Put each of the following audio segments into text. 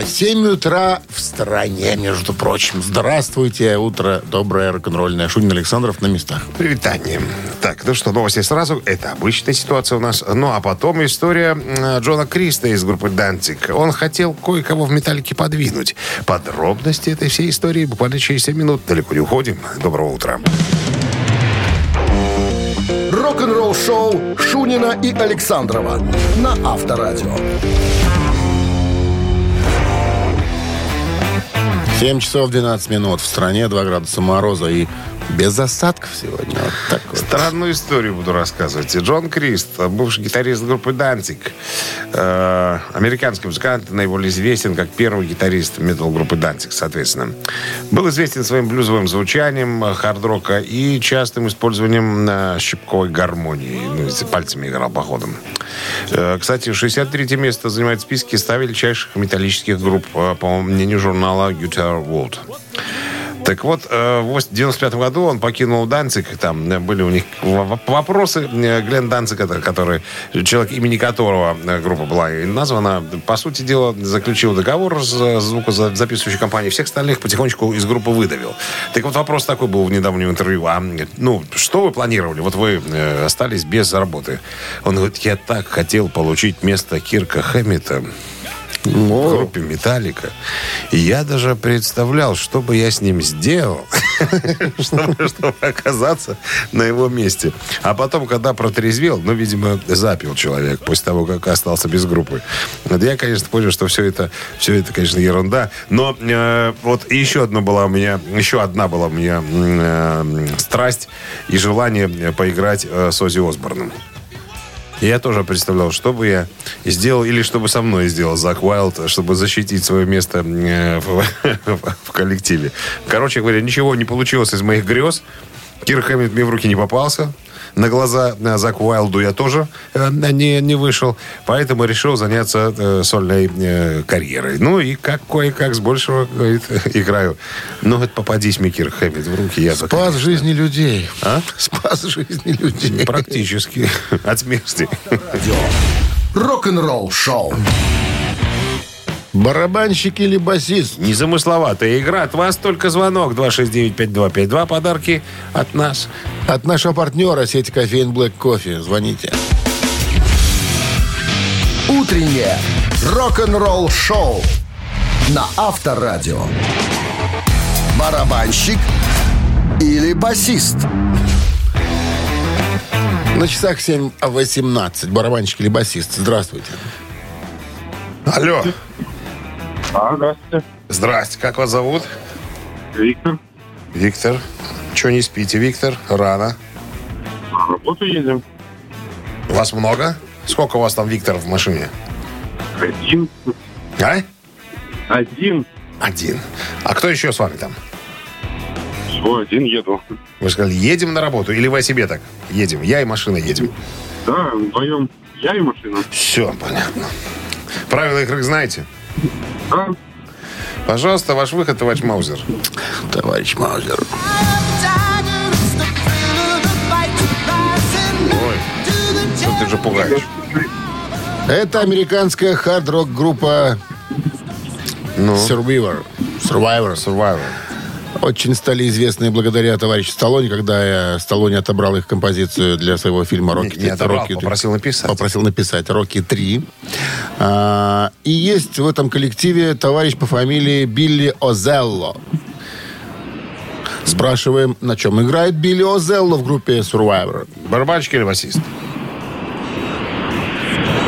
А 7 утра в стране, между прочим. Здравствуйте, утро доброе, рок-н-ролльное. Шунин Александров на местах. Привитание. Так, ну что, новости сразу. Это обычная ситуация у нас. Ну, а потом история Джона Криста из группы «Дантик». Он хотел кое-кого в «Металлике» подвинуть. Подробности этой всей истории буквально через 7 минут. Далеко не уходим. Доброго утра. Рок-н-ролл-шоу Шунина и Александрова на Авторадио. 7 часов 12 минут. В стране 2 градуса мороза и без осадков сегодня. Вот так вот. Странную историю буду рассказывать. Джон Крист, бывший гитарист группы «Дантик», э, американский музыкант, наиболее известен как первый гитарист метал-группы «Дантик», соответственно. Был известен своим блюзовым звучанием э, хард-рока и частым использованием э, щипковой гармонии. Ну, пальцами играл по ходам. Э, Кстати, 63 место занимает в списке 100 величайших металлических групп, э, по мнению журнала Guitar World. Так вот, э, в 95 году он покинул Данцик. Там э, были у них вопросы. Э, Глен Данцик, это который, человек, имени которого группа была названа, по сути дела, заключил договор с звукозаписывающей компанией. Всех остальных потихонечку из группы выдавил. Так вот, вопрос такой был в недавнем интервью. А, ну, что вы планировали? Вот вы остались без работы. Он говорит, я так хотел получить место Кирка Хэммита в группе Металлика. И я даже представлял, что бы я с ним сделал, чтобы, оказаться на его месте. А потом, когда протрезвел, ну, видимо, запил человек после того, как остался без группы. Я, конечно, понял, что все это, все это, конечно, ерунда. Но э, вот еще одна была у меня, еще одна была у меня страсть и желание поиграть э, с Ози Осборном. Я тоже представлял, что бы я сделал, или что бы со мной сделал Зак Уайлд, чтобы защитить свое место э, в, в коллективе. Короче говоря, ничего не получилось из моих грез. Кир Хэммит мне в руки не попался. На глаза э, Заку Уайлду я тоже э, не, не вышел. Поэтому решил заняться э, сольной карьерой. Ну и как кое-как с большего говорит, играю. Ну, вот попадись мне Кир Хэммит в руки, я Спас конечно, жизни людей. А? Спас жизни людей. Практически. От смерти. Рок-н-ролл-шоу. Барабанщик или басист? Незамысловатая игра. От вас только звонок 269-5252. Подарки от нас. От нашего партнера сети кофеин Black Кофе. Звоните. Утреннее рок-н-ролл-шоу на Авторадио. Барабанщик или басист? На часах 7.18. Барабанщик или басист? Здравствуйте. Алло. А, здравствуйте. Здрасте. Как вас зовут? Виктор. Виктор. Че не спите, Виктор? Рано. На работу едем. Вас много? Сколько у вас там, Виктор, в машине? Один. А? Один. Один. А кто еще с вами там? Всего один еду. Вы сказали, едем на работу? Или вы о себе так? Едем. Я и машина едем. Да, вдвоем. Я и машина. Все, понятно. Правила игры знаете? Да. Пожалуйста, ваш выход, товарищ Маузер. Товарищ Маузер. Ой, что ты же пугаешь? Это американская хард-рок группа Ну, Survivor. Survivor. Survivor. Очень стали известны благодаря товарищу Сталлоне, когда я Сталлоне отобрал их композицию для своего фильма «Рокки». Не, не отобрал, «Рокки» попросил написать. Попросил написать «Рокки 3». А, и есть в этом коллективе товарищ по фамилии Билли Озелло. Спрашиваем, на чем играет Билли Озелло в группе Survivor. Барабанщик или басист?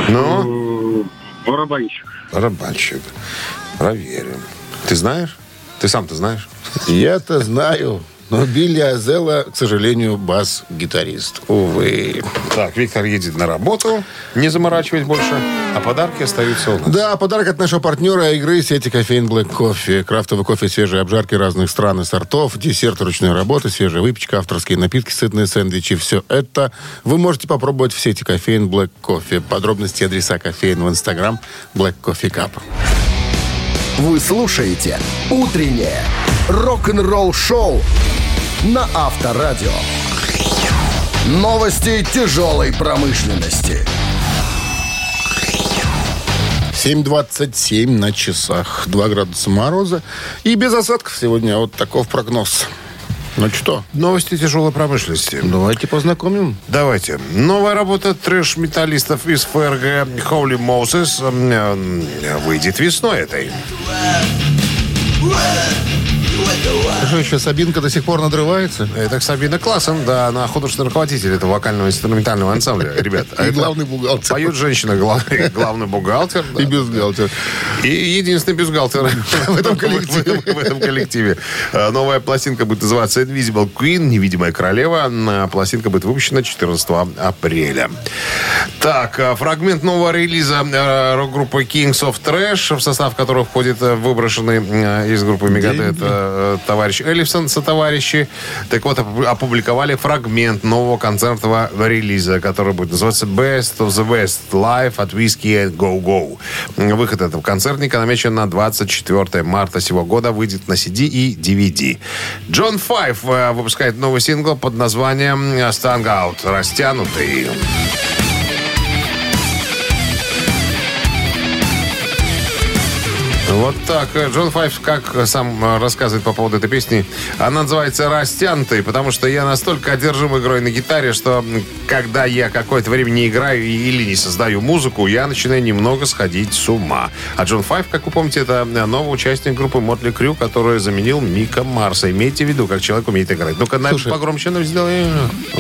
Ну, Барабанщик. барабанщик. Проверим. Ты знаешь? Ты сам-то знаешь? Я-то знаю. Но Билли Азела, к сожалению, бас-гитарист. Увы. Так, Виктор едет на работу, не заморачивать больше, а подарки остаются у нас. Да, подарок от нашего партнера игры сети кофеин Black Coffee. Крафтовый кофе, свежие обжарки разных стран и сортов, десерт ручной работы, свежая выпечка, авторские напитки, сытные сэндвичи. Все это вы можете попробовать в сети кофеин Black Coffee. Подробности адреса кофеин в Инстаграм Black Coffee Cup. Вы слушаете «Утреннее рок-н-ролл-шоу» на Авторадио. Новости тяжелой промышленности. 7.27 на часах. 2 градуса мороза. И без осадков сегодня. Вот таков прогноз. Ну что, Новости тяжелой промышленности. давайте познакомим. Давайте. Новая работа трэш-металлистов из ФРГ Holy Moses м, э, выйдет весной этой. Что еще, Сабинка до сих пор надрывается? Это Сабина Классен, да, она художественный руководитель этого вокального инструментального ансамбля, ребят. И главный бухгалтер. Поет женщина, глав- главный бухгалтер. И бюстгальтер. И единственный бюстгальтер в этом коллективе. В этом коллективе. Э, Новая пластинка будет называться Invisible Queen, невидимая королева. Пластинка будет выпущена 14 апреля. Так, э, фрагмент нового релиза э, рок-группы Kings of Trash, в состав которого входит выброшенный из группы Megadeth э, товарищ Эллифсон со товарищи. Так вот, опу- опубликовали фрагмент нового концертного релиза, который будет называться Best of the West Live от Whiskey Go Go. Выход этого концертника намечен на 24 марта сего года. Выйдет на CD и DVD. Джон Файв э, выпускает новый сингл под названием «Stand Out» «Растянутый». Вот так. Джон Файв, как сам э, рассказывает по поводу этой песни, она называется «Растянутый», потому что я настолько одержим игрой на гитаре, что когда я какое-то время не играю или не создаю музыку, я начинаю немного сходить с ума. А Джон Файв, как вы помните, это э, новый участник группы Mötley Crüe, который заменил Мика Марса. Имейте в виду, как человек умеет играть. Ну-ка, Слушай, погромче ну, сделай.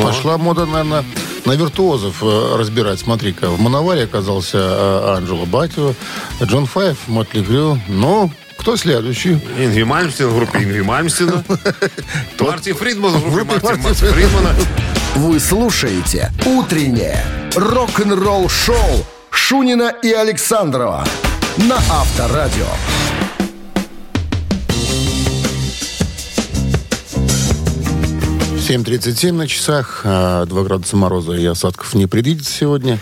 Пошла мода, наверное, на виртуозов э, разбирать. Смотри-ка, в Manowar'е оказался э, Анджело Батио, Джон Файв, Mötley Crüe. Ну, кто следующий? Ингви Мальмстин в группе Ингви Мальмстина. Марти Фридман в группе Марти Фридмана. Вы слушаете «Утреннее рок-н-ролл-шоу» Шунина и Александрова на Авторадио. 7.37 на часах, 2 градуса мороза и осадков не предвидится сегодня.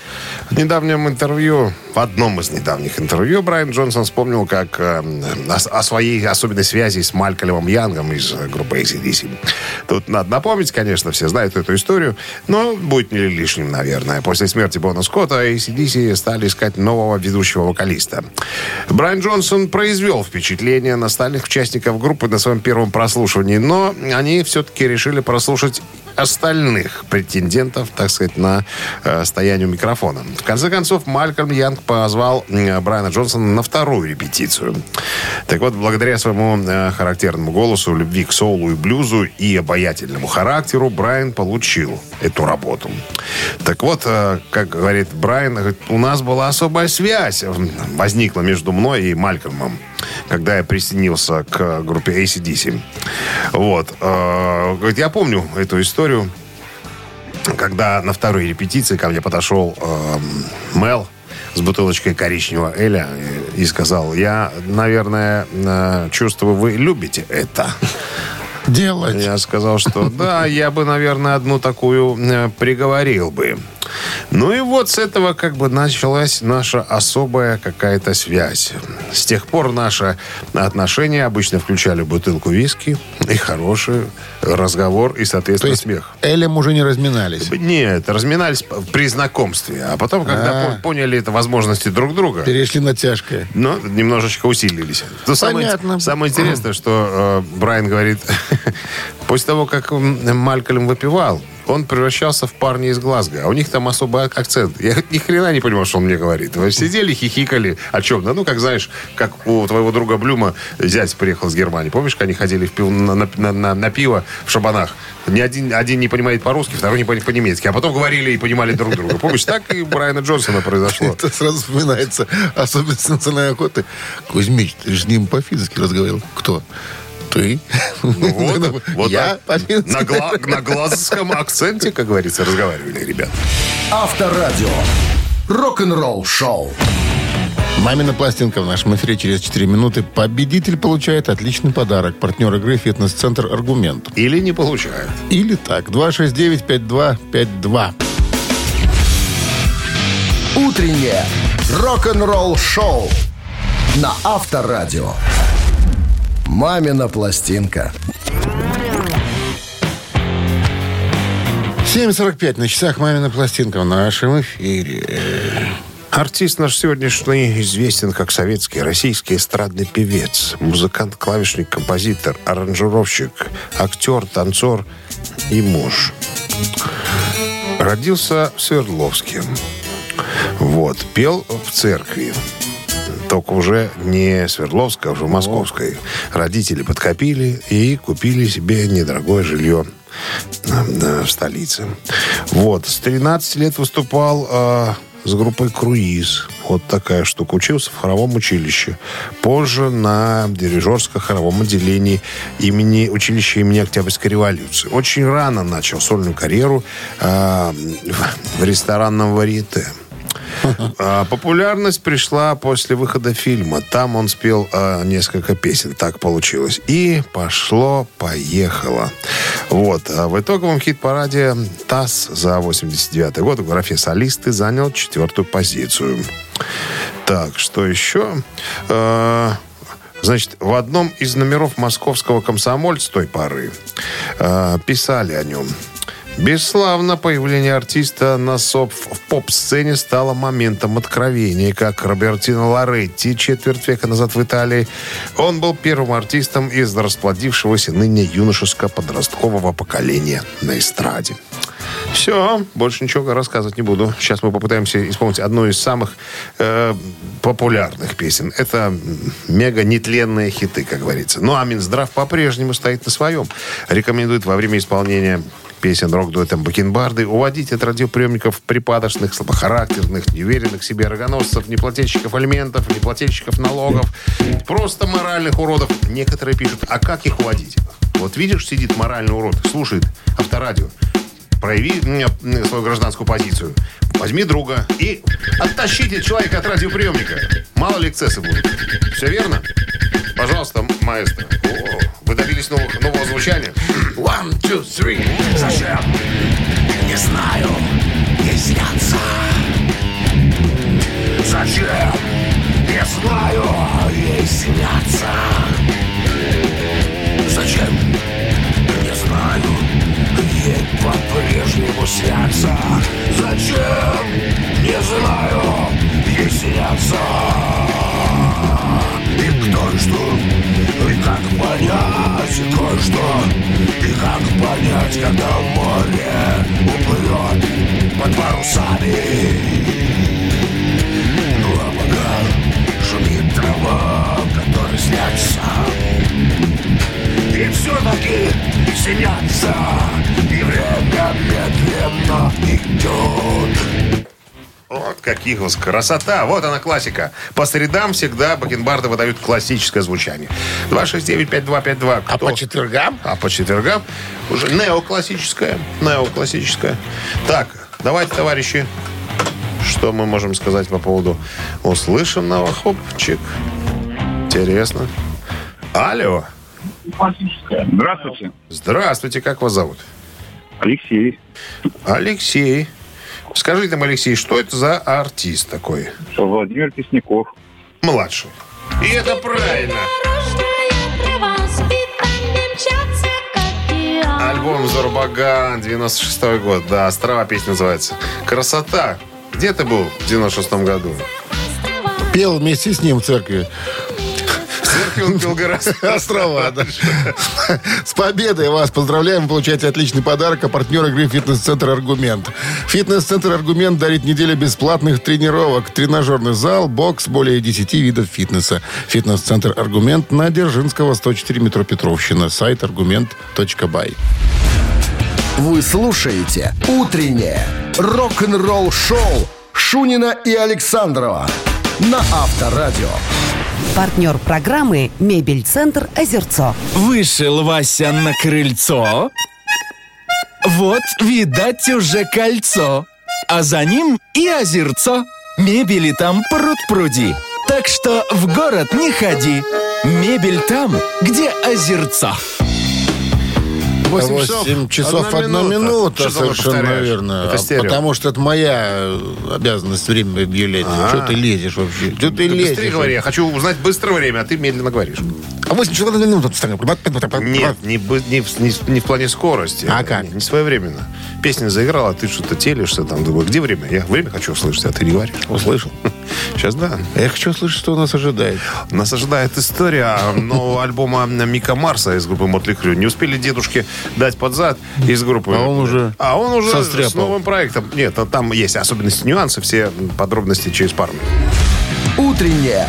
В недавнем интервью, в одном из недавних интервью, Брайан Джонсон вспомнил, как э, о, о своей особенной связи с Малькольмом Янгом из группы ACDC. Тут надо напомнить, конечно, все знают эту историю, но будет не лишним, наверное. После смерти Бона Скотта ACDC стали искать нового ведущего вокалиста. Брайан Джонсон произвел впечатление на остальных участников группы на своем первом прослушивании, но они все-таки решили прослушать остальных претендентов, так сказать, на э, стояние микрофона. В конце концов, Малькольм Янг позвал э, Брайана Джонсона на вторую репетицию. Так вот, благодаря своему э, характерному голосу, любви к соулу и блюзу и обаятельному характеру, Брайан получил эту работу. Так вот, э, как говорит Брайан, у нас была особая связь э, возникла между мной и Малькольмом когда я присоединился к группе ACDC. Вот. Э, я помню эту историю, когда на второй репетиции ко мне подошел эм, Мел с бутылочкой коричневого Эля и сказал, я, наверное, э, чувствую, вы любите это. Делать. Я сказал, что да, я бы, наверное, одну такую э, приговорил бы. Ну и вот с этого как бы началась наша особая какая-то связь. С тех пор наши отношения обычно включали бутылку виски и хороший разговор и, соответственно, смех. Элем уже не разминались. Нет, разминались при знакомстве. А потом, когда А. по- поняли это возможности друг друга, Перешли на тяжкое. но немножечко усилились. Самое, Понятно. самое интересное, что э, Брайан говорит, после того, как Малькольм выпивал, он превращался в парня из Глазго. А у них там особый акцент. Я ни хрена не понимал, что он мне говорит. Вы сидели, хихикали. О чем? Да ну, как знаешь, как у твоего друга Блюма зять приехал с Германии. Помнишь, как они ходили в пиво, на, на- на- на пиво в шабанах? Ни один, один не понимает по-русски, второй не понимает по-немецки. А потом говорили и понимали друг друга. Помнишь, так и Брайана Джонсона произошло. Это сразу вспоминается особенность национальной охоты. Кузьмич, ты же с ним по-физски разговаривал. Кто? Ты? Вот, вот Я так. на, гла- на глазском акценте, как говорится, разговаривали ребят. Авторадио. Рок-н-ролл шоу. Мамина пластинка в нашем эфире через 4 минуты. Победитель получает отличный подарок. Партнер игры «Фитнес-центр Аргумент». Или не получают. Или так, 269-5252. Утреннее рок-н-ролл шоу на Авторадио. Мамина пластинка. 7.45 на часах «Мамина пластинка» в нашем эфире. Артист наш сегодняшний известен как советский, российский эстрадный певец, музыкант, клавишник, композитор, аранжировщик, актер, танцор и муж. Родился в Свердловске. Вот. Пел в церкви. Только уже не Свердловской, а уже Московской. Родители подкопили и купили себе недорогое жилье э, в столице. Вот. С 13 лет выступал э, с группой «Круиз». Вот такая штука. Учился в хоровом училище. Позже на дирижерско-хоровом отделении имени, училища имени Октябрьской революции. Очень рано начал сольную карьеру э, в ресторанном варьете. А, Популярность пришла после выхода фильма. Там он спел а, несколько песен. Так получилось. И пошло-поехало. Вот. А в итоговом хит-параде ТАСС за 89 год в графе «Солисты» занял четвертую позицию. Так, что еще? А, Значит, в одном из номеров московского комсомольца той поры а, писали о нем. Бесславно появление артиста на СОП в поп-сцене стало моментом откровения, как Робертино Лоретти четверть века назад в Италии. Он был первым артистом из расплодившегося ныне юношеско-подросткового поколения на эстраде. Все, больше ничего рассказывать не буду. Сейчас мы попытаемся исполнить одну из самых э, популярных песен. Это мега нетленные хиты, как говорится. Ну а Минздрав по-прежнему стоит на своем. Рекомендует во время исполнения песен рок-дуэтом Бакенбарды уводить от радиоприемников припадочных, слабохарактерных, неуверенных себе рогоносцев, неплательщиков алиментов, неплательщиков налогов, просто моральных уродов. Некоторые пишут, а как их уводить? Вот видишь, сидит моральный урод, слушает авторадио. Прояви свою гражданскую позицию. Возьми друга и оттащите человека от радиоприемника. Мало ли эксцессы будут. Все верно? Пожалуйста, маэстро. О, вы добились новых, нового звучания? One, two, three. Зачем? Не знаю. Не снятся. Зачем? Не знаю. Ей снятся. Зачем? Не знаю. Ей по-прежнему снятся. Зачем? Не знаю. Ей снятся. И кто и что, и как понять, и кое-что, и как понять, когда море уплывет под парусами. У вас красота. Вот она классика. По средам всегда бакенбарды выдают классическое звучание. 269-5252. А Кто? по четвергам? А по четвергам уже неоклассическое. Неоклассическое. Так, давайте, товарищи, что мы можем сказать по поводу услышанного? Хопчик. Интересно. Алло. Здравствуйте, Здравствуйте, как вас зовут? Алексей. Алексей. Скажите нам, Алексей, что это за артист такой? Владимир Тесняков. Младший. И это правильно. Альбом Зорбаган, 96 год. Да, «Острова» песня называется. Красота. Где ты был в 96 году? Пел вместе с ним в церкви. Церкви он пел гораздо. Острова, да. С победой вас поздравляем. Вы получаете отличный подарок. А партнер игры «Фитнес-центр Аргумент». «Фитнес-центр Аргумент» дарит неделю бесплатных тренировок. Тренажерный зал, бокс, более 10 видов фитнеса. «Фитнес-центр Аргумент» на Дзержинского, 104 метро Петровщина. Сайт аргумент.бай. Вы слушаете «Утреннее рок-н-ролл шоу» Шунина и Александрова на Авторадио. Партнер программы «Мебель-центр Озерцо». Вышел Вася на крыльцо. Вот, видать, уже кольцо. А за ним и озерцо. Мебели там пруд-пруди. Так что в город не ходи. Мебель там, где озерцо. 8 часов, 8 часов одна минута, Что ты совершенно повторяешь? верно. Это стерео. Потому что это моя э, обязанность время объявлять. Что ты лезешь вообще? Что ты Ты лезешь? быстрее говори, я хочу узнать быстро время, а ты медленно говоришь. А 8 часов одна минута. Нет, не, не в- не в- не в плане скорости. А как? Не, не своевременно. Песня заиграла, а ты что-то телишься там. Думаю, где время? Я время хочу услышать, а ты не говоришь. Услышал? Сейчас да. Я хочу услышать, что нас ожидает. Нас ожидает история нового альбома Мика Марса из группы Мотли Крю. Не успели дедушке дать под зад из группы. А он уже А он уже состряпал. с новым проектом. Нет, а там есть особенности, нюансы, все подробности через пару минут. Утреннее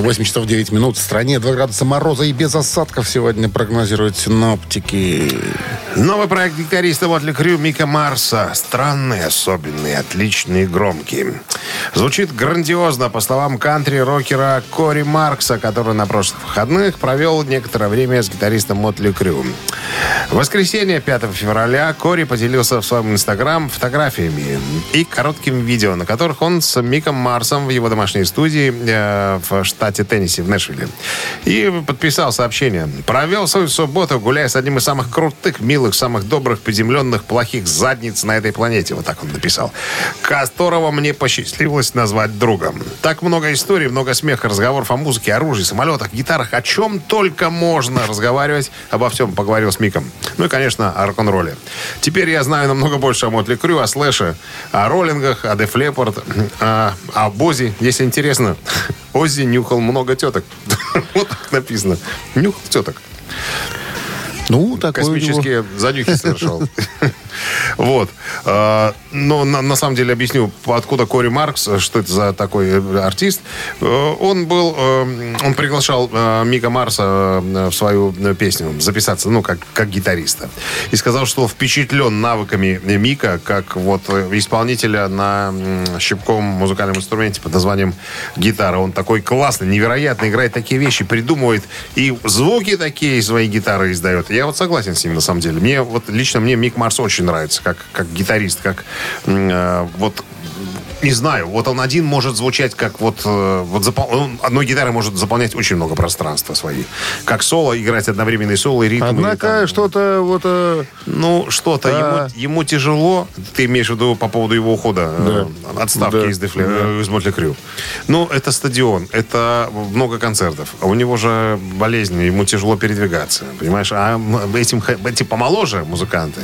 8 часов 9 минут. В стране 2 градуса мороза и без осадков сегодня прогнозируют синоптики. Новый проект гитариста Мотли Крю Мика Марса. Странный, особенный, отличный, громкий. Звучит грандиозно, по словам кантри-рокера Кори Маркса, который на прошлых выходных провел некоторое время с гитаристом Мотли Крю. В воскресенье, 5 февраля, Кори поделился в своем инстаграм фотографиями и коротким видео, на которых он с Миком Марсом в его домашней студии э, в штате Теннесси, в Нэшвилле. И подписал сообщение. «Провел свою субботу, гуляя с одним из самых крутых, милых, самых добрых, приземленных, плохих задниц на этой планете». Вот так он написал. «Которого мне посчастливилось назвать другом. Так много историй, много смеха, разговоров о музыке, оружии, самолетах, гитарах. О чем только можно разговаривать. Обо всем поговорил с Миком. Ну и, конечно, о рок-н-ролле. Теперь я знаю намного больше о Мотли Крю, о Слэше, о роллингах, о Деф Леппорт, о, о Бози. Если интересно, Оззи нюхал много теток. Вот так написано. Нюхал теток. Ну, такой Космические занюхи совершал. Вот. А, Но на, на самом деле объясню, откуда Кори Маркс, что это за такой э, артист. Э, Он был, э, он приглашал Мика Марса в свою песню записаться, ну, как, как гитариста. И сказал, что впечатлен навыками Мика, как вот исполнителя на м, щипковом музыкальном инструменте под названием гитара. Он такой классный, невероятно играет такие вещи, придумывает и звуки такие своей гитары издает. Я вот согласен с ним, на самом деле. Мне вот лично мне Мик Марс очень нравится, как, как гитарист, как э, вот не знаю, вот он один может звучать как вот, э, вот запол- он одной гитарой может заполнять очень много пространства свои. Как соло, играть одновременные соло и ритмы. Однако и что-то вот... э, ну, что-то Да. ему, ему тяжело. Ты имеешь в виду по поводу его ухода, э, отставки Да. из, Def Le-, э, из Mötley Crüe. Ну, это стадион, это много концертов. А у него же болезнь, ему тяжело передвигаться, понимаешь? А этим, эти помоложе музыканты,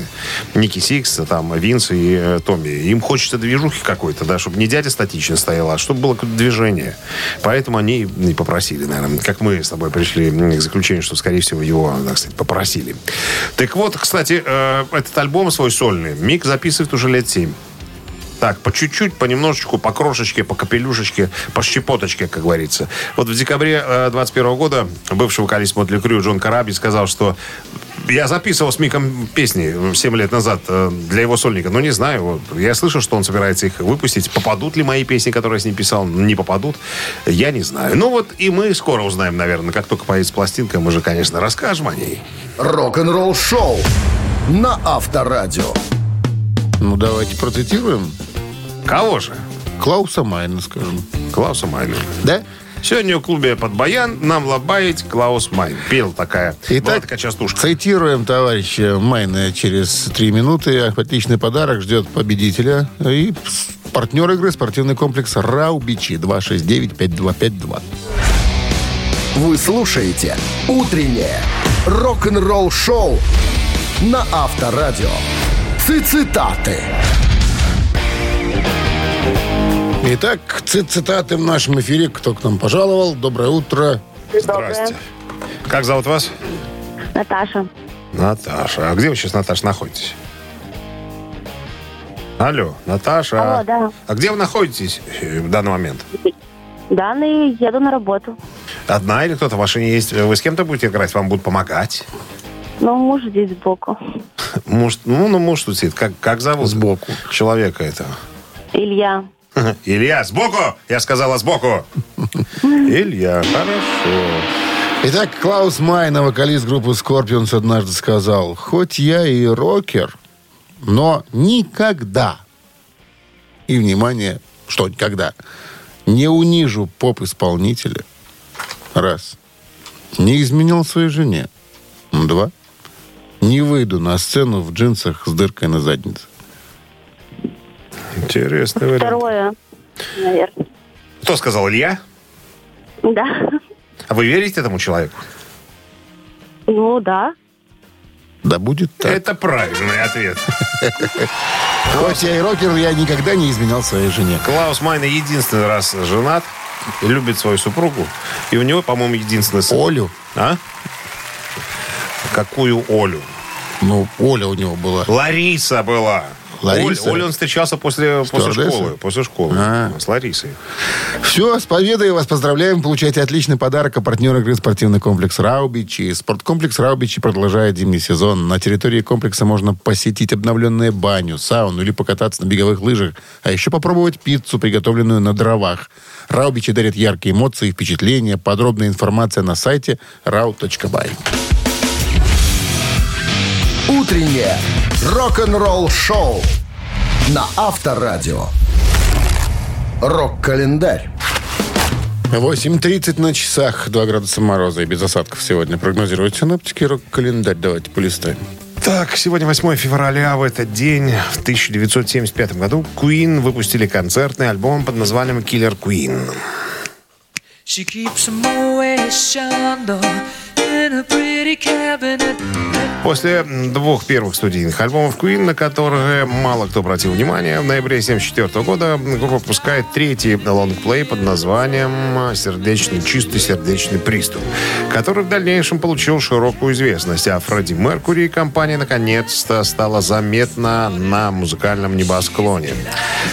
Ники Сикс, там, Винс и э, Томми, им хочется движухи какой-то, да, чтобы не дядя статично стоял, а чтобы было движение. Поэтому они и попросили, наверное, как мы с тобой пришли к заключению, что, скорее всего, его, так сказать, попросили. Так вот, кстати, э, этот альбом свой сольный Мик записывает уже лет семь. Так, по чуть-чуть, понемножечку, по крошечке, по капелюшечке, по щепоточке, как говорится. Вот в декабре э, 21 года бывший вокалист Мотли Крю Джон Караби сказал, что я записывал с Миком песни 7 лет назад э, для его сольника, но не знаю. Я слышал, что он собирается их выпустить. Попадут ли мои песни, которые я с ним писал? Не попадут. Я не знаю. Ну вот и мы скоро узнаем, наверное. Как только появится пластинка, мы же, конечно, расскажем о ней. Рок-н-ролл-шоу на Авторадио. Ну, давайте процитируем. Кого же? Клауса Майна, скажем. Клауса Майнера. Да? Сегодня в клубе под баян нам лобает Клаус Майн. Пел такая. Итак, такая частушка. цитируем товарища Майна через три минуты. Отличный подарок ждет победителя. И партнер игры спортивный комплекс «Раубичи» 269-5252. Вы слушаете «Утреннее рок-н-ролл-шоу» на Авторадио. Цитаты. Итак, цит- цитаты в нашем эфире. Кто к нам пожаловал? Доброе утро. Здрасте. Как зовут вас? Наташа. Наташа. А где вы сейчас, Наташа, находитесь? Алло, Наташа. Алло, да. А где вы находитесь э, в данный момент? Данный еду на работу. Одна или кто-то в машине есть? Вы с кем-то будете играть? Вам будут помогать? Ну, муж здесь сбоку. Муж, ну, ну, муж тут сидит. Как, как зовут? Сбоку. Человека этого. Илья. Илья, сбоку! Я сказала сбоку. Илья, хорошо. Итак, Клаус Майна, вокалист группы Scorpions, однажды сказал, хоть я и рокер, но никогда, и, внимание, что никогда, не унижу поп-исполнителя, раз, не изменял своей жене, два, не выйду на сцену в джинсах с дыркой на заднице. Интересный вариант. Второе, наверное. Кто сказал, Илья? Да. А вы верите этому человеку? Ну, да. Да будет так. Это правильный ответ. Хоть я и рокер, я никогда не изменял своей жене. Клаус Майна единственный раз женат, любит свою супругу, и у него, по-моему, единственный сын. Олю, А? Какую Олю? ну, Оля у него была. Лариса была. Лариса? Оль- Оле он встречался после, после школы. После школы. А. С Ларисой. Все, с победой вас поздравляем. Получайте отличный подарок. А партнер игры спортивный комплекс «Раубичи». Спорткомплекс «Раубичи» продолжает зимний сезон. На территории комплекса можно посетить обновленную баню, сауну или покататься на беговых лыжах. А еще попробовать пиццу, приготовленную на дровах. «Раубичи» дарят яркие эмоции и впечатления. Подробная информация на сайте rau.by. Утреннее рок-н-ролл-шоу на Авторадио. Рок-календарь. 8.30 на часах, 2 градуса мороза и без осадков сегодня прогнозируют синоптики. Рок-календарь давайте полистаем. Так, сегодня 8 февраля. В этот день, в 1975 году, Queen выпустили концертный альбом под названием «Killer Queen». She keeps После двух первых студийных альбомов Queen, на которые мало кто обратил внимание, в ноябре 1974 года группа выпускает третий лонгплей под названием «Сердечный, чистый сердечный приступ», который в дальнейшем получил широкую известность, а Фредди Меркури и компания наконец-то стала заметна на музыкальном небосклоне.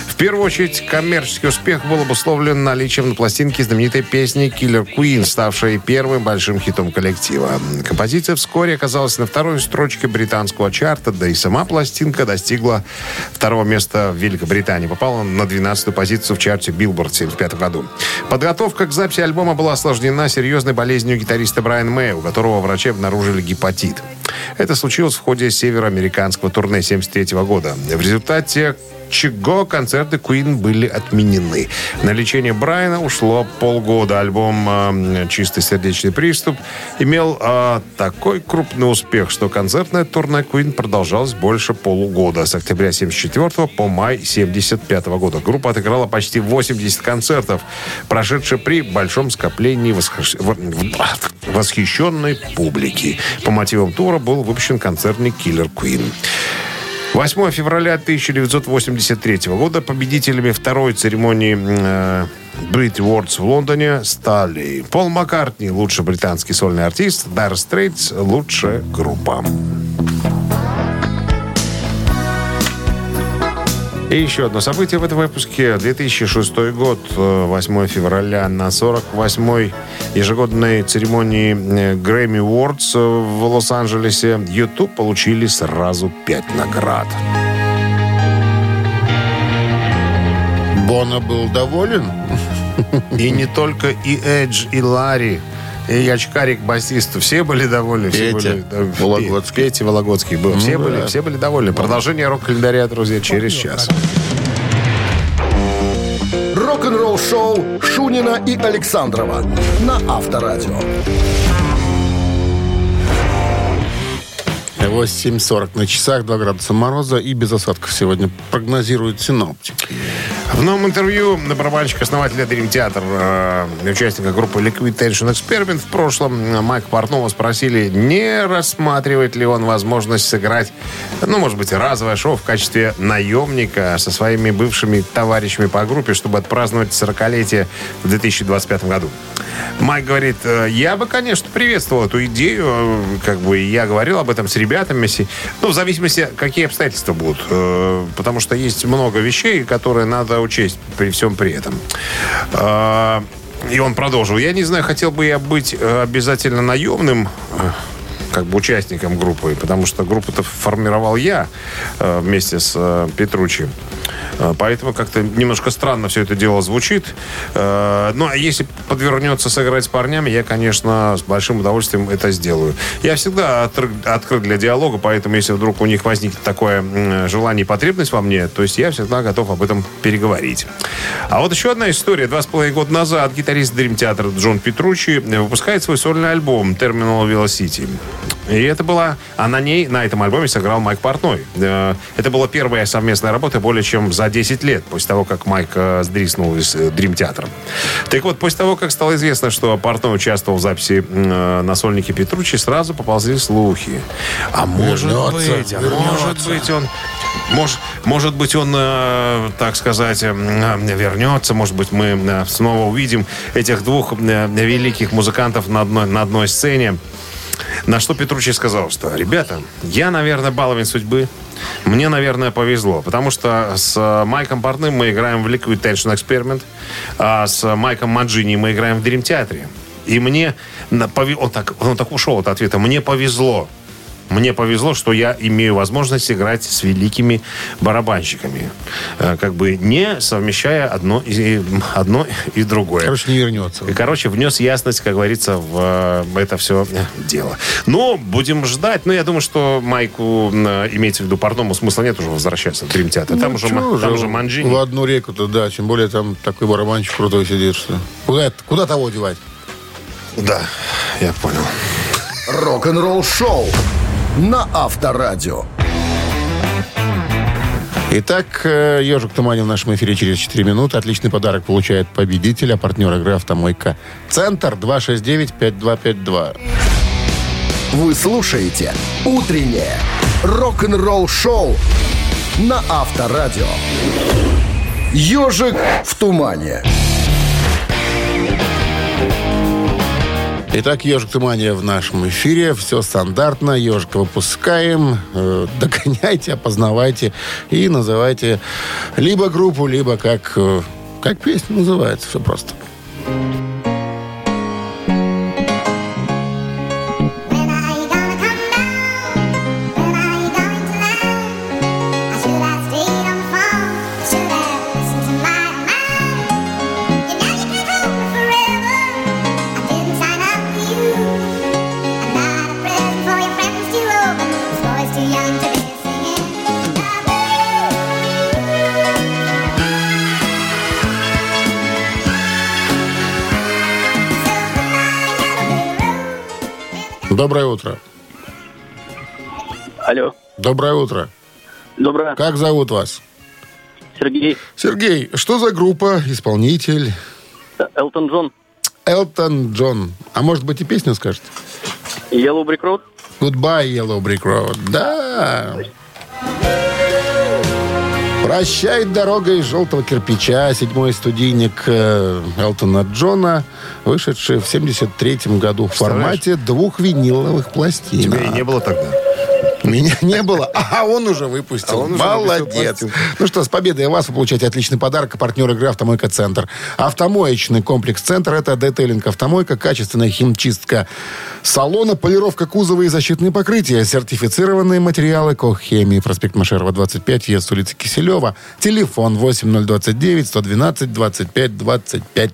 В первую очередь, коммерческий успех был обусловлен наличием на пластинке знаменитой песни «Killer Queen», ставшей первым большим хитом коллектива. Композиция вскоре оказалась на второй строчке британского чарта, да и сама пластинка достигла второго места в Великобритании. Попала на 12-ю позицию в чарте Billboard в 1975 году. Подготовка к записи альбома была осложнена серьезной болезнью гитариста Брайана Мэя, у которого врачи обнаружили гепатит. Это случилось в ходе североамериканского турне 1973 года. В результате чего концерты Queen были отменены. На лечение Брайана ушло полгода. Альбом э, «Чистый сердечный приступ» имел э, такой крупный успех, что концертное турне Queen продолжалось больше полугода. С октября 74 по май 75 года. Группа отыграла почти 80 концертов, прошедшие при большом скоплении восхищ- восхищенной публики. По мотивам тура был выпущен концертный «Killer Queen». 8 февраля 1983 года победителями второй церемонии э, Brit Awards в Лондоне стали Пол Маккартни, лучший британский сольный артист, Dire Straits, лучшая группа. И еще одно событие в этом выпуске. 2006 год, э, 8 февраля, на 48-й ежегодной церемонии э, Grammy Awards в Лос-Анджелесе YouTube получили сразу пять наград. Бона был доволен? И не только и Эдж, и Ларри, и очкарик басист, все были довольны. все Петя были, да, Вологодский. Пе- Петя Вологодский был. Все, Ну были, да. все были довольны. Продолжение рок-календаря, друзья, через час. Рок-н-ролл-шоу Шунина и Александрова на Авторадио. 8.40 на часах, 2 градуса мороза и без осадков сегодня прогнозируют синоптики. В новом интервью барабанщик основателя Dream Theater, э, участника группы Liquid Tension Experiment в прошлом, э, Майка Портнова спросили, не рассматривает ли он возможность сыграть, ну, может быть, разовое шоу в качестве наемника со своими бывшими товарищами по группе, чтобы отпраздновать 40-летие в 2025 году. Майк говорит, «Э, я бы, конечно, приветствовал эту идею, э, как бы я говорил об этом с ребятами, ну, в зависимости, какие обстоятельства будут, э, потому что есть много вещей, которые надо учесть при всем при этом. А, И он продолжил. Я не знаю, хотел бы я быть э, обязательно наемным, э, как бы участником группы, потому что группу-то формировал я э, вместе с э, Петручи. Э, Поэтому как-то немножко странно все это дело звучит. Э, Ну, а если подвернется сыграть с парнями, я, конечно, с большим удовольствием это сделаю. Я всегда отры- открыт для диалога, поэтому если вдруг у них возникнет такое м, желание и потребность во мне, то есть я всегда готов об этом переговорить. А вот еще одна история. Два с половиной года назад гитарист Dream Theater Джон Петручи выпускает свой сольный альбом Terminal Velocity. И это была... А на ней, на этом альбоме сыграл Майк Портной. Э, Это была первая совместная работа более чем за 10 лет после того, как Майк э, сдриснул из э, Dream Theater. Так вот, после того, как стало известно, что Портной участвовал в записи э, на сольнике Петручи, сразу поползли слухи. А может Вернется, быть, а может быть он... Может, может быть, он, э, так сказать, э, э, вернется. Может быть, мы э, снова увидим этих двух э, великих музыкантов на одной, на одной сцене. На что Петручи сказал, что, ребята, я, наверное, баловень судьбы. Мне, наверное, повезло, потому что с э, Майком Портным мы играем в Liquid Tension Experiment, а с Майком Маджини мы играем в Dream Theater. И мне, он так, он так ушел от ответа, мне повезло. Мне повезло, что я имею возможность играть с великими барабанщиками. Э, Как бы не совмещая одно и, одно и другое. Короче, не вернется. И, короче, внес ясность, как говорится, в э, это все дело. Но будем ждать. Ну, я думаю, что Майку, э, имеется в виду Портному, смысла нет уже возвращаться в Дрим Театр. Там, Ну, уже, чё Ма- там же, уже Манджини. В одну реку-то, да. Тем более там такой барабанщик крутой сидит, что... Куда, куда того девать? Да, я понял. Рок-н-ролл шоу на Авторадио. Итак, э, «Ежик в тумане» в нашем эфире через 4 минуты. Отличный подарок получает победитель, а партнер игры «Автомойка». Центр 269-5252. Вы слушаете «Утреннее рок-н-ролл шоу» на Авторадио. «Ежик в тумане». Итак, «Ежик в тумане» в нашем эфире. Все стандартно. «Ежика» выпускаем. Э, Догоняйте, опознавайте и называйте либо группу, либо как, э, как песня называется. Все просто. Доброе утро. Алло. Доброе утро. Доброе. Как зовут вас? Сергей. Сергей, что за группа, исполнитель? Элтон Джон. Элтон Джон. А может быть и песню скажете? Yellow Brick Road. Goodbye, Yellow Brick Road. Да. Прощай дорога из желтого кирпича. Седьмой студийник э, Элтона Джона, вышедший в 73 году в формате двух виниловых пластинок. Тебя и не было тогда. Меня не было, а он уже выпустил. А он уже Молодец. выпустил. Ну что, с победой вас вы получаете отличный подарок. Партнер игры «Автомойка Центр». Автомоечный комплекс «Центр» — это детейлинг «Автомойка», качественная химчистка салона, полировка кузова и защитные покрытия, сертифицированные материалы «Коххемии». Проспект Машерова, 25, въезд с улицы Киселева. Телефон 8029 112 25 25.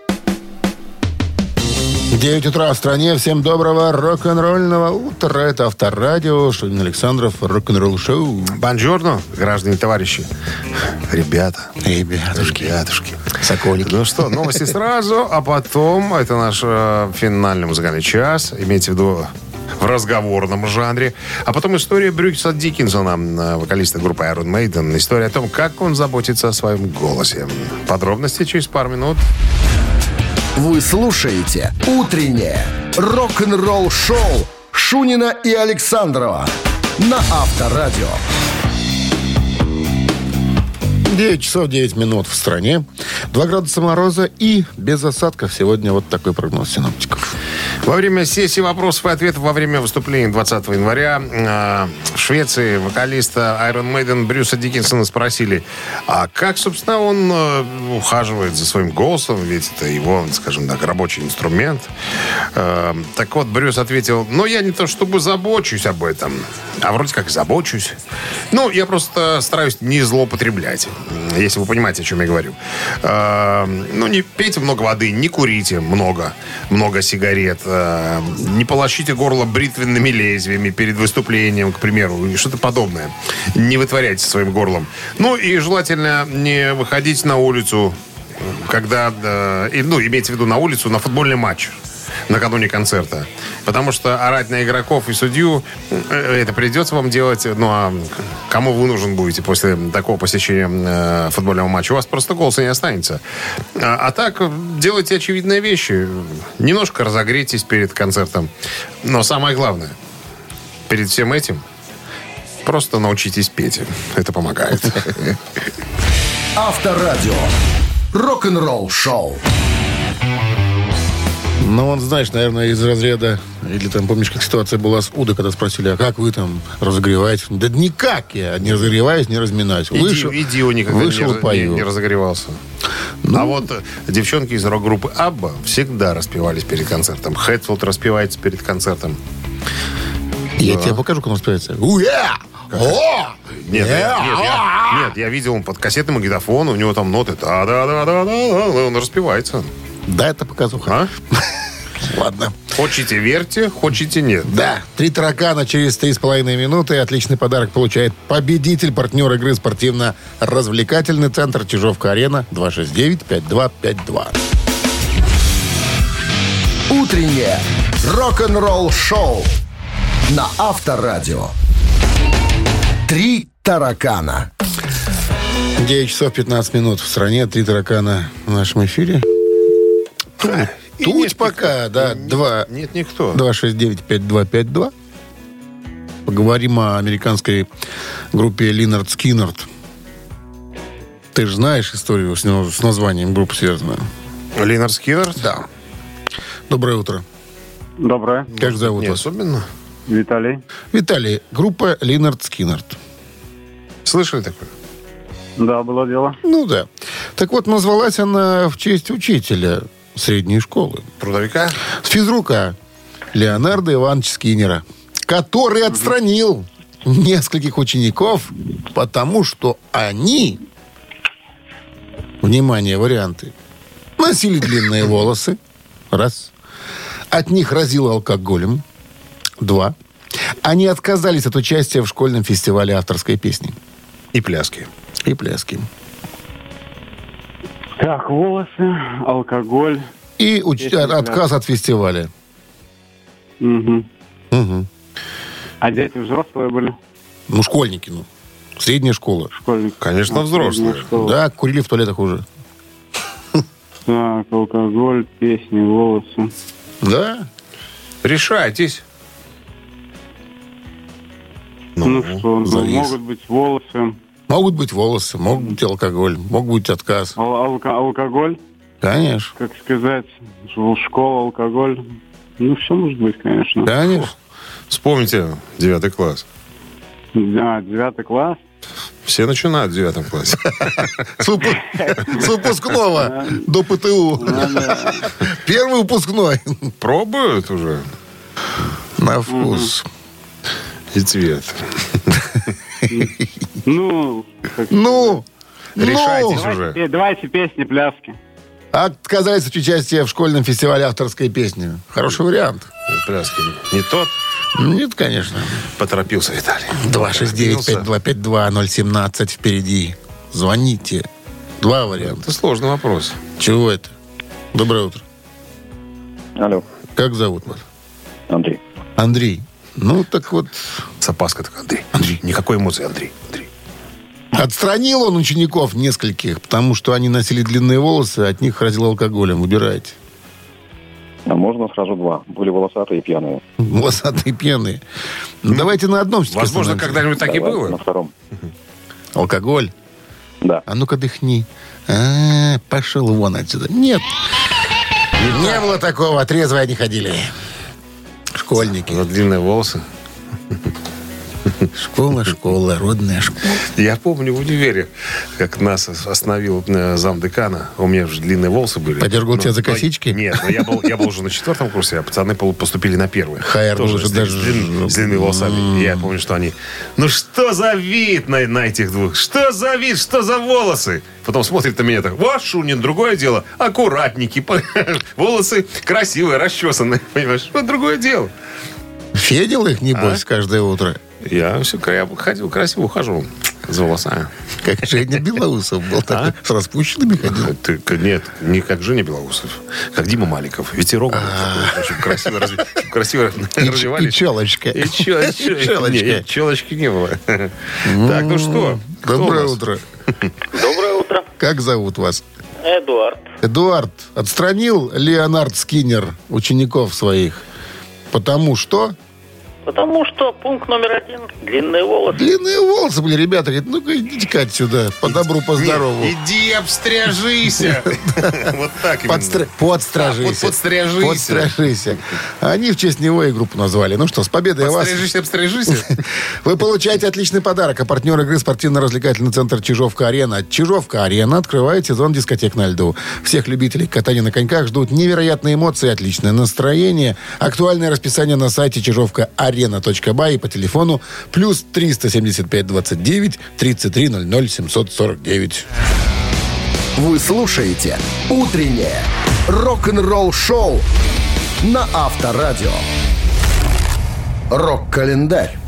9 утра в стране. Всем доброго рок-н-ролльного утра. Это Авторадио. Шунин Александров. Рок-н-ролл шоу. Бонжорно, граждане, товарищи. Ребята. Ребятушки. Ребятушки. Соколики. Ну что, новости сразу, а потом это наш э, финальный музыкальный час. Имейте в виду в разговорном жанре. А потом история Брюкса Диккинсона, э, вокалиста группы Iron Maiden. История о том, как он заботится о своем голосе. Подробности через пару минут. Вы слушаете «Утреннее рок-н-ролл шоу» Шунина и Александрова на Авторадио. 9 часов 9 минут в стране. 2 градуса мороза и без осадков. Сегодня вот такой прогноз синоптиков. Во время сессии вопросов и ответов во время выступления 20 января э, в Швеции вокалиста Iron Maiden Брюса Диккенсона спросили, а как, собственно, он э, ухаживает за своим голосом, ведь это его, скажем так, рабочий инструмент. Э, так вот, Брюс ответил, ну, я не то чтобы забочусь об этом, а вроде как забочусь. Ну, я просто стараюсь не злоупотреблять, если вы понимаете, о чем я говорю. Э, ну, не пейте много воды, не курите много, много сигарет, э, не полощите горло бритвенными лезвиями перед выступлением, к примеру, и что-то подобное. Не вытворяйте своим горлом. Ну, и желательно не выходить на улицу, когда, ну, имейте в виду на улицу, на футбольный матч накануне концерта. Потому что орать на игроков и судью, э, это придется вам делать. Ну, а кому вы нужен будете после такого посещения э, футбольного матча? У вас просто голоса не останется. А, а так, э, делайте очевидные вещи. Немножко разогрейтесь перед концертом. Но самое главное, перед всем этим просто научитесь петь. Это помогает. Авторадио. Рок-н-ролл шоу. Ну, он, знаешь, наверное, из разряда... Или там, помнишь, как ситуация была с Удой, когда спросили, а как вы там разогреваете? Да никак я не разогреваюсь, не разминаюсь. Вышел, иди у никогда вышел, не, не, не разогревался. а вот э, девчонки из рок-группы Абба всегда распевались перед концертом. Хэтфилд распевается перед концертом. Я Да. тебе покажу, как он распевается. Уя! О! Нет, я, нет, я, нет, я видел он под кассетным магнитофон, у него там ноты. Да, да, да, да, да, он распевается. Да, это показуха. А? Ладно. Хочете верьте, хочете нет. Да, три таракана через три с половиной минуты. Отличный подарок получает победитель, партнер игры спортивно-развлекательный центр Чижовка-Арена 269-5252. Утреннее рок-н-ролл шоу на Авторадио. Три таракана. 9 часов 15 минут в стране. Три таракана в нашем эфире. И Тут нет пока, да, два, Нет никто. 269-5252. Поговорим о американской группе Линард Скиннерд. Ты же знаешь историю с, с названием группы связанную? Линар Скиннер? Да. Доброе утро. Доброе. Как зовут Не вас? особенно. Виталий. Виталий, группа Линард Скиннерд. Слышали такое? Да, было дело. Ну да. Так вот, назвалась она в честь учителя средней школы. Трудовика? С физрука Леонарда Ивановича Скиннера, который отстранил нескольких учеников, потому что они, внимание, варианты, носили длинные волосы, раз, от них разило алкоголем, два, они отказались от участия в школьном фестивале авторской песни И пляски. и пляски. Так, волосы, алкоголь. И уч- да. отказ от фестиваля. Мгм. Мгм. А дети взрослые были? Ну, школьники, ну. Средняя школа. Школьники? Конечно, А, взрослые. ну? Да, курили в туалетах уже. Так, алкоголь, песни, волосы. Да? Решайтесь. Ну, что, ну, завис. могут быть волосы, Могут быть волосы, могут быть алкоголь, мог быть отказ. ал- алко- алкоголь, Конечно. как сказать, школа, алкоголь. Ну, все может быть, конечно. Конечно. Вспомните девятый класс. Да, девятый класс. Все начинают в девятом классе. С выпускного до ПТУ. Первый выпускной. Пробуют уже На вкус. и цвет. Ну, как- Ну, Решайтесь ну, уже. Давайте песни, пляски. отказались от участия в школьном фестивале авторской песни. Хороший вариант. Пляски не тот. Нет, конечно. Поторопился Виталий. 269-5252-017 впереди. Звоните. Два варианта. Это сложный вопрос. Чего это? Доброе утро. Алло, Как зовут вас? Андрей. Андрей. Ну, так вот, С опаской такой, Андрей. Андрей. Никакой эмоции, Андрей. Андрей. Отстранил он учеников нескольких, потому что они носили длинные волосы, а от них разил алкоголем. Выбирайте. А можно сразу два. Были волосатые и пьяные. Волосатые пьяные. Ну, давайте на одном все-таки Возможно, когда-нибудь так и было. На втором. Алкоголь. Да. А ну-ка дыхни. А, пошел вон отсюда. Нет. Не было такого. Трезвые они ходили. Школьники. За длинные волосы. Школа, школа, родная школа. Я помню в универе, как нас остановил э, замдекана. У меня же длинные волосы были. Подергал Ну, тебя за косички? Нет, но я был, я был уже на четвертом курсе, а пацаны поступили на первый. Хайер Тоже уже с, даже- с длин- с длинными волосами. И я помню, что они... Ну что за вид на, на этих двух? Что за вид? Что за волосы? Потом смотрит на меня так, вот, Шунин, другое дело. Аккуратненький. Волосы красивые, расчесанные. Понимаешь? Вот другое дело. Федил их, небось, каждое утро. Я все я ходил, красиво ухаживал за волосами. Как Женя Белоусов был такой. С распущенными ходил. Ты, нет, не как Женя Белоусов, как Дима Маликов. Ветерок. такой, Очень красиво, разви- красиво И, развивались. и челочка. И челочка. челочки не было. Так, ну что? Доброе утро. Доброе утро. Как зовут вас? Эдуард. Эдуард, отстранил Леонард Скиннер учеников своих? Потому что Потому что пункт номер один – длинные волосы. длинные волосы были. Ребята говорят, ну-ка идите-ка отсюда, по добру, по здорову. Иди обстряжися. Вот так именно. Подстра- Подстражися. А, под- подстряжися. Подстражися. Они в честь него и группу назвали. Ну что, с победой вас. Подстрижись, обстрижись. Вы получаете отличный подарок. А партнер игры спортивно-развлекательный центр «Чижовка-арена». «Чижовка-арена» открывает сезон дискотек на льду. Всех любителей катания на коньках ждут невероятные эмоции, отличное настроение. Актуальное расписание на сайте чижовка-арена.бай и по телефону плюс 375 29 33 00 749. Вы слушаете «Утреннее рок-н-ролл-шоу» на Авторадио. Рок-календарь.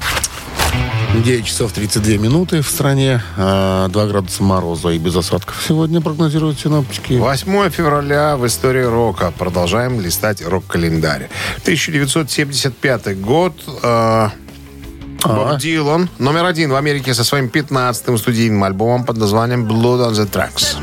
9 часов 32 минуты в стране. 2 градуса мороза и без осадков. Сегодня прогнозируют синоптики. 8 февраля в истории рока. Продолжаем листать рок-календарь. 1975 год. э, Боб Дилан, номер один в Америке со своим 15-м студийным альбомом под названием Blood on the Tracks.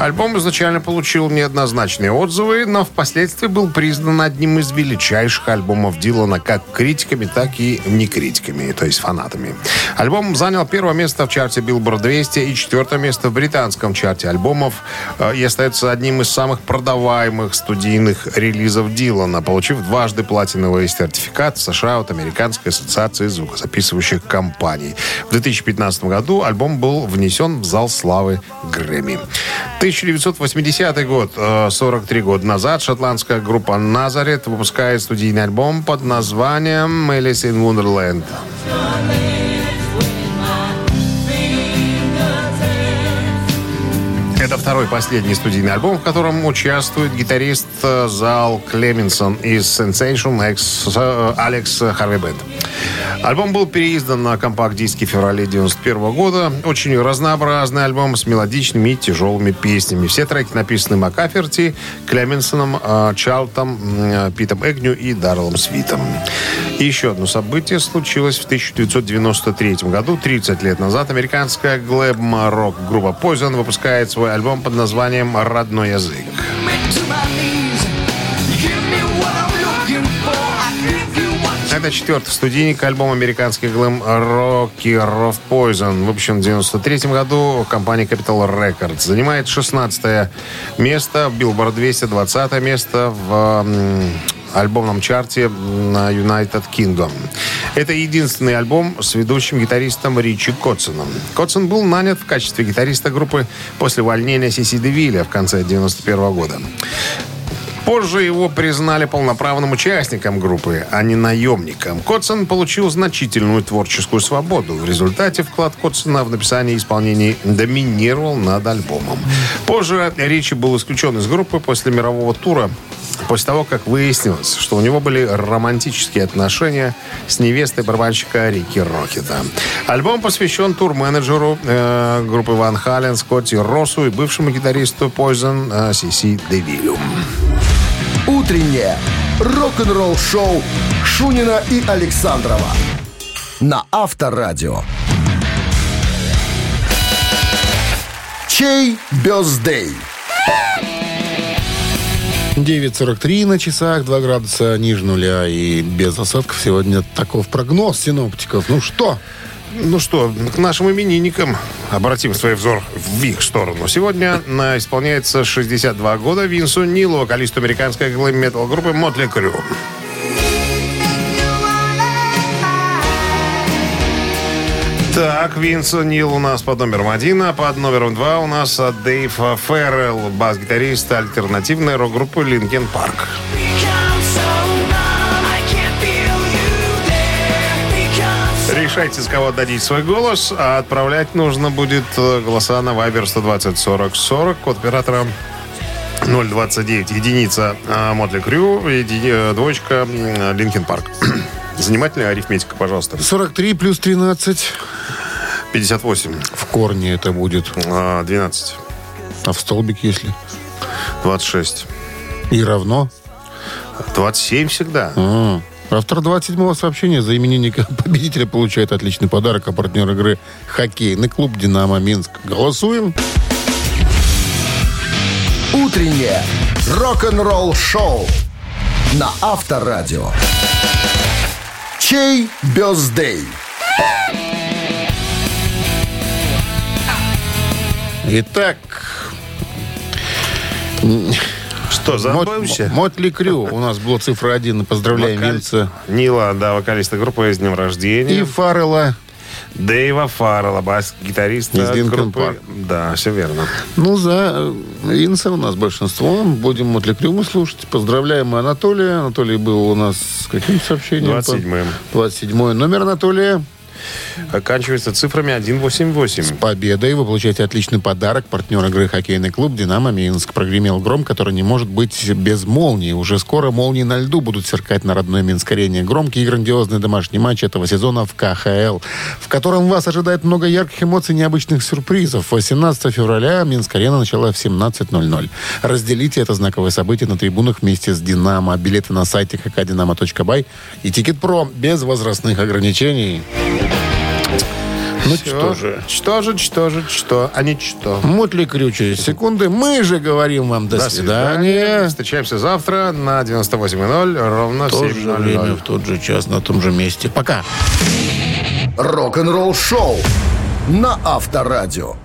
Альбом изначально получил неоднозначные отзывы, но впоследствии был признан одним из величайших альбомов Дилана как критиками, так и некритиками, то есть фанатами. Альбом занял первое место в чарте Billboard 200 и четвертое место в британском чарте альбомов э, и остается одним из самых продаваемых студийных релизов Дилана, получив дважды платиновый сертификат в США от Американской ассоциации звукозаписывающих компаний. В 2015 году альбом был внесен в зал славы Грэмми. 1980 год, э, 43 года назад, шотландская группа «Назарет» выпускает студийный альбом под названием «Alice in Wonderland». Это второй последний студийный альбом, в котором участвует гитарист э, Зал Клеменсон из Sensation X э, Алекс Харви Бэнд. Альбом был переиздан на компакт-диске в феврале 91 года. Очень разнообразный альбом с мелодичными и тяжелыми песнями. Все треки написаны Макаферти, Клеменсоном, э, Чалтом, Питом Эгню и Дарлом Свитом. И еще одно событие случилось в 1993 году. 30 лет назад американская глэм-рок группа Poison выпускает свой альбом под названием «Родной язык». Это четвертый студийник, альбом американских глэм рокеров Poison. Выпущен в 93 году компанией Capital Records. Занимает 16 место Billboard 200, 20 место в альбомном чарте на United Kingdom. Это единственный альбом с ведущим гитаристом Ричи Котсоном. Котсон был нанят в качестве гитариста группы после увольнения Сиси Девилля в конце 91 года. Позже его признали полноправным участником группы, а не наемником. Котсон получил значительную творческую свободу. В результате вклад Котсона в написание и исполнение доминировал над альбомом. Позже Ричи был исключен из группы после мирового тура, после того, как выяснилось, что у него были романтические отношения с невестой барабанщика Рики Рокета. Альбом посвящен тур-менеджеру э, группы Ван Хален Скотти Россу и бывшему гитаристу Poison э, Девилю. Утреннее рок-н-ролл-шоу Шунина и Александрова на Авторадио. Чей бездей? 9.43 на часах, 2 градуса ниже нуля и без осадков. Сегодня таков прогноз синоптиков. Ну что? Ну что, к нашим именинникам обратим свой взор в их сторону. Сегодня на- исполняется 62 года Винсу Нилу, вокалисту американской глэм-метал группы Mötley Crüe. Так, Винсу Нил у нас под номером один, а под номером два у нас а, Дэйв Феррелл, бас-гитарист альтернативной рок-группы Linkin Park. Решайте, с кого отдадите свой голос, а отправлять нужно будет э, голоса на Viber 120 40 40, код оператора 029, единица а, Мотли Крю, еди- э, двоечка Линкен Парк. Занимательная арифметика, пожалуйста. 43 плюс 13. 58. В корне это будет. А, 12. А в столбик если? 26. И равно? 27 всегда. А. Автор 27-го сообщения за именинника победителя получает отличный подарок, а партнер игры хоккейный клуб «Динамо Минск». Голосуем. Утреннее рок-н-ролл-шоу на Авторадио. Чей бездей? Итак, Что, забавимся? Мотли Крю. У нас была цифра 1. Поздравляем Вокаль- Винца. Нила, да, вокалиста группы с днем рождения. И Фаррелла. Дэйва Фаррелла, бас-гитариста группы. Да, все верно. Ну, за э, Винса у нас большинство. Будем Мотли Крю мы слушать. Поздравляем Анатолия. Анатолий был у нас с каким сообщением? 27-м. 27 номер Анатолия. Оканчивается цифрами 188. Победой вы получаете отличный подарок. Партнер игры хоккейный клуб «Динамо Минск». Прогремел гром, который не может быть без молнии. Уже скоро молнии на льду будут сверкать на родной Минск-арене. Громкий и грандиозный домашний матч этого сезона в КХЛ, в котором вас ожидает много ярких эмоций и необычных сюрпризов. 18 февраля Минск-арена начала в 17.00. Разделите это знаковое событие на трибунах вместе с «Динамо». Билеты на сайте hkdinamo.by и «Тикет.Про» без возрастных ограничений. Ну что же. Что же, что же, что, а не что. Мотли Крю через секунды. Мы же говорим вам до, свидания. Встречаемся завтра на 98.0 ровно в то же время, 7.00. в тот же час, на том же месте. Пока. Рок-н-ролл-шоу на Авторадио.